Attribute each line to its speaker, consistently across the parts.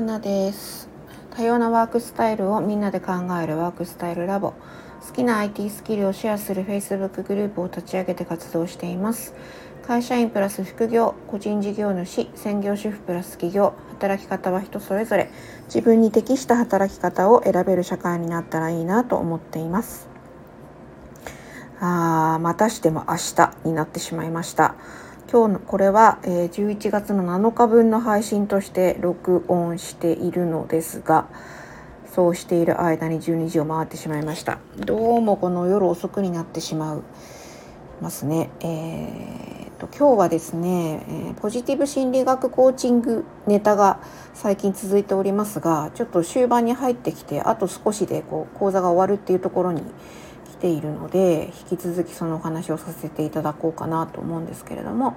Speaker 1: 花です。多様なワークスタイルをみんなで考えるワークスタイルラボ。好きな IT スキルをシェアする Facebook グループを立ち上げて活動しています。会社員プラス副業個人事業主専業主婦プラス企業。働き方は人それぞれ。自分に適した働き方を選べる社会になったらいいなと思っています。あーまたしても明日になってしまいました。今日のこれは、えー、11月の7日分の配信として録音しているのですがそうしている間に12時を回ってしまいました。どうもこの夜遅くになってしまうますね。えー、と今日はですね、えー、ポジティブ心理学コーチングネタが最近続いておりますがちょっと終盤に入ってきてあと少しでこう講座が終わるっていうところにているので引き続きそのお話をさせていただこうかなと思うんですけれども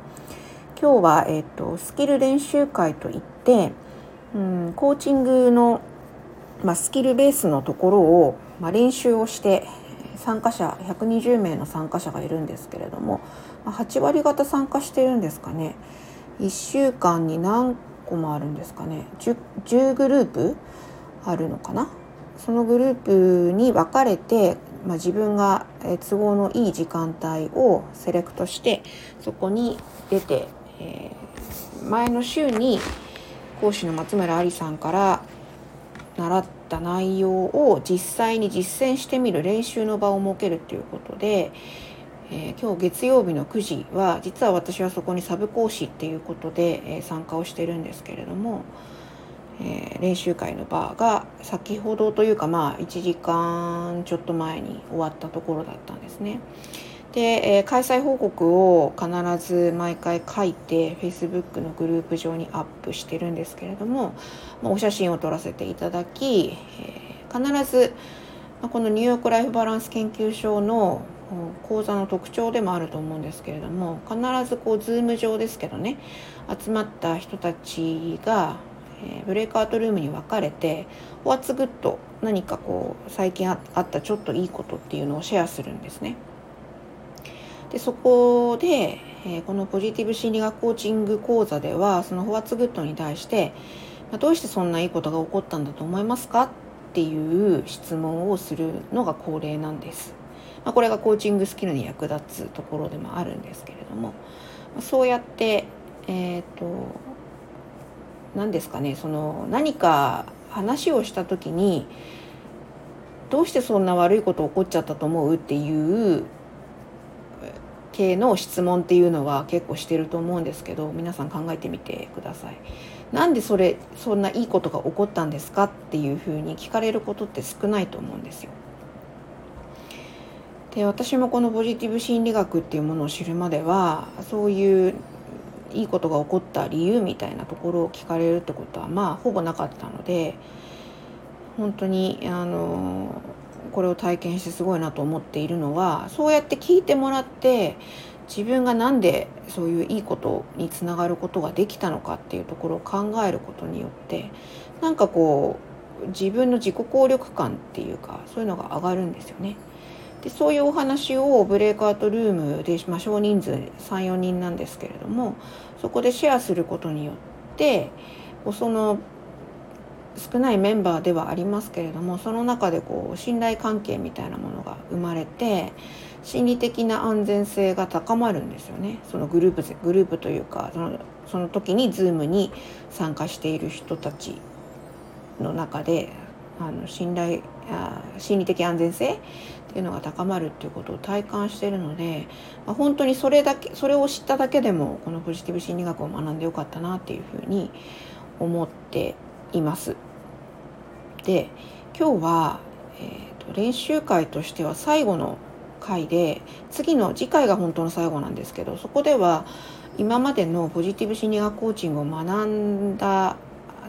Speaker 1: 今日は、えーと、スキル練習会といって、うん、コーチングの、ま、スキルベースのところを、ま、練習をして参加者120名の参加者がいるんですけれども、ま、8割方参加してるんですかね。1週間に何個もあるんですかね。10, 10グループあるのかな。そのグループに分かれてまあ、自分が都合のいい時間帯をセレクトしてそこに出て、えー、前の週に講師の松村ありさんから習った内容を実際に実践してみる練習の場を設けるということで、えー、今日月曜日の9時は実は私はそこにサブ講師っていうことで、えー、参加をしてるんですけれども。えー、練習会の場が先ほどというかまあ1時間ちょっと前に終わったところだったんですね。で、えー、開催報告を必ず毎回書いて Facebook のグループ上にアップしてるんですけれども、まあ、お写真を撮らせていただき、えー、必ず、まあ、このニューヨークライフバランス研究所の講座の特徴でもあると思うんですけれども必ずこう Zoom 上ですけどね集まった人たちがえ、ブレイクアウトルームに分かれて「What's good?」何かこう最近あったちょっといいことっていうのをシェアするんですね。でそこで、えー、このポジティブ心理学コーチング講座ではその「What's good?」に対して「まどうしてそんないいことが起こったんだと思いますか?」っていう質問をするのが恒例なんです。まあ、これがコーチングスキルに役立つところでもあるんですけれどもそうやってえっ、ー、と何ですかねその何か話をした時にどうしてそんな悪いこと起こっちゃったと思うっていう系の質問っていうのは結構してると思うんですけど皆さん考えてみてください。なんでそれそんないいことが起こったんですかっていうふうに聞かれることって少ないと思うんですよ。で私もこのポジティブ心理学っていうものを知るまではそういういいことが起こった理由みたいなところを聞かれるってことはまあほぼなかったので本当にあのこれを体験してすごいなと思っているのはそうやって聞いてもらって自分が何でそういういいことにつながることができたのかっていうところを考えることによってなんかこう自分の自己効力感っていうかそういうのが上がるんですよね。でそういうお話をブレイクアウトルームで、まあ、少人数34人なんですけれどもそこでシェアすることによってその少ないメンバーではありますけれどもその中でこう信頼関係みたいなものが生まれて心理的な安全性が高まるんですよね。そのグループグループというかそのその時に Zoom に参加している人たちの中であの信頼あ心理的安全性っていうのが高まるっていうことを体感しているので、まあ、本当にそれだけそれを知っただけでもこのポジティブ心理学を学んでよかったなっていうふうに思っています。で今日は、えーと、練習会としては最後の回で次の次回が本当の最後なんですけどそこでは今までのポジティブ心理学コーチングを学んだ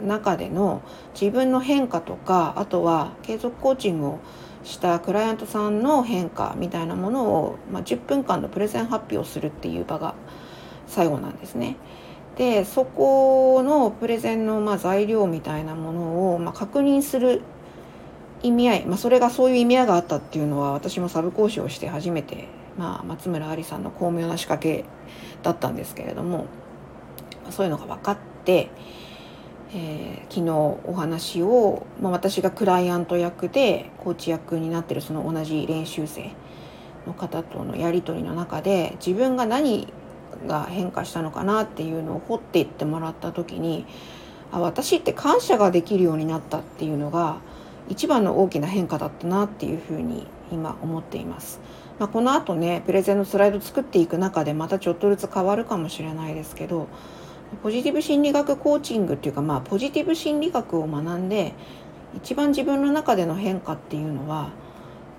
Speaker 1: 中での自分の変化とかあとは継続コーチングをしたクライアントさんの変化みたいなものを、まあ、10分間のプレゼン発表するっていう場が最後なんですね。でそこのプレゼンのまあ材料みたいなものをまあ確認する意味合い、まあ、それがそういう意味合いがあったっていうのは私もサブ講師をして初めて、まあ、松村ありさんの巧妙な仕掛けだったんですけれどもそういうのが分かってえー、昨日お話を、まあ、私がクライアント役でコーチ役になってるその同じ練習生の方とのやり取りの中で自分が何が変化したのかなっていうのを掘っていってもらった時にあ私って感謝ができるようになったっていうのが一番の大きな変化だったなっていうふうに今思っています。まあ、この後ねプレゼンのスライド作っていく中でまたちょっとずつ変わるかもしれないですけどポジティブ心理学コーチングっていうかまあポジティブ心理学を学んで一番自分の中での変化っていうのは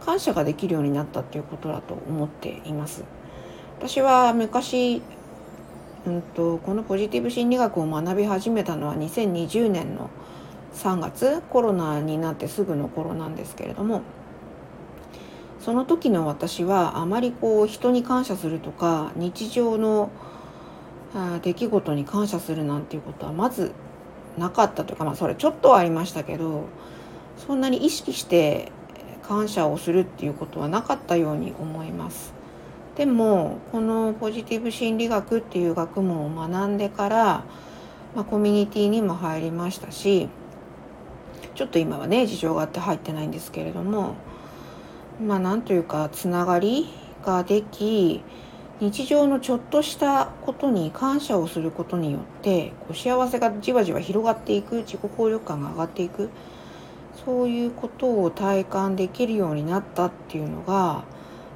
Speaker 1: 感謝ができるようになったっていうことだと思っています。私は昔、うんと、このポジティブ心理学を学び始めたのは2020年の3月コロナになってすぐの頃なんですけれどもその時の私はあまりこう人に感謝するとか日常の出来事に感謝するなんていうことはまずなかったというかまあそれちょっとはありましたけどそんなに意識して感謝をするっていうことはなかったように思います。でもこのポジティブ心理学っていう学問を学んでから、まあ、コミュニティにも入りましたしちょっと今はね事情があって入ってないんですけれどもまあなんというかつながりができ日常のちょっとしたことに感謝をすることによってこう幸せがじわじわ広がっていく自己効力感が上がっていくそういうことを体感できるようになったっていうのが、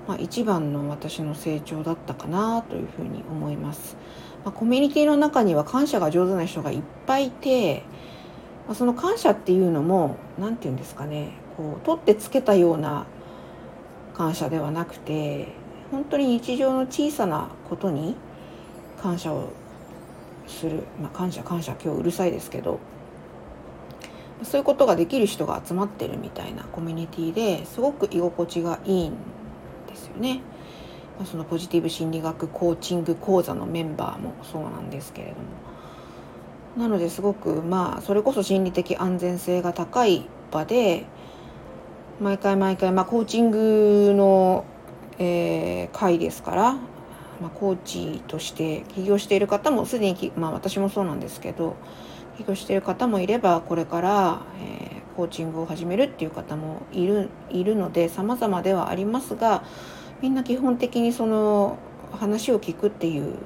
Speaker 1: まあ、一番の私の成長だったかなというふうに思います。まあ、コミュニティの中には感謝が上手な人がいっぱいいて、まあ、その感謝っていうのも何て言うんですかねこう取ってつけたような感謝ではなくて本当に日常の小さなことに感謝をする、まあ、感謝感謝今日うるさいですけど。そういうことができる人が集まってるみたいなコミュニティですごく居心地がいいんですよね。そのポジティブ心理学コーチング講座のメンバーもそうなんですけれども。なのですごくまあそれこそ心理的安全性が高い場で毎回毎回、まあ、コーチングの、えー、会ですから、まあ、コーチとして起業している方もすでに、まあ、私もそうなんですけど起業している方もいればこれから、えー、コーチングを始めるっていう方もいるいるので様々ではありますがみんな基本的にその話を聞くっていう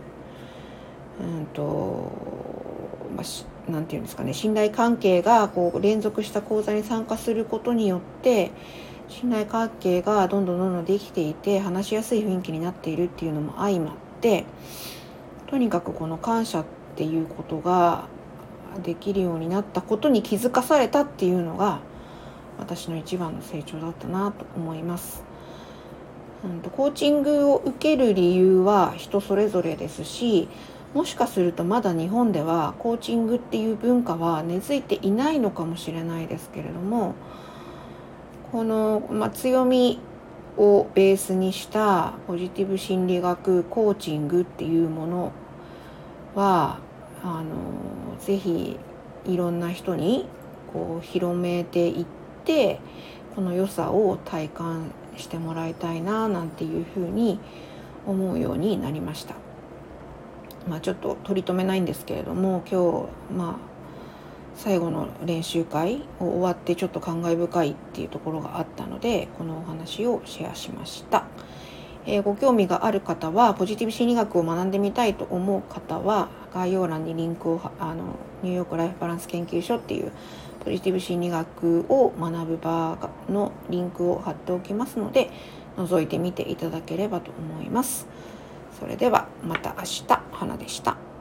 Speaker 1: うんとまあ、なんていうんですかね信頼関係がこう連続した講座に参加することによって信頼関係がどんどんどんどんできていて話しやすい雰囲気になっているっていうのも相まってとにかくこの感謝っていうことができるようになったことに気づかされたっていうのが私の一番の成長だったなと思います。うんとコーチングを受ける理由は人それぞれですしもしかするとまだ日本ではコーチングっていう文化は根付いていないのかもしれないですけれどもこの、まあ、強みをベースにしたポジティブ心理学コーチングっていうものはあのぜひいろんな人にこう広めていってこの良さを体感してもらいたいななんていうふうに思うようになりました。まあ、ちょっと取り留めないんですけれども今日まあ最後の練習会を終わってちょっと感慨深いっていうところがあったのでこのお話をシェアしました。えー、ご興味がある方はポジティブ心理学を学んでみたいと思う方は概要欄にリンクをあのニューヨークライフバランス研究所っていうポジティブ心理学を学ぶ場のリンクを貼っておきますので覗いてみていただければと思います。それではまた明日花でした。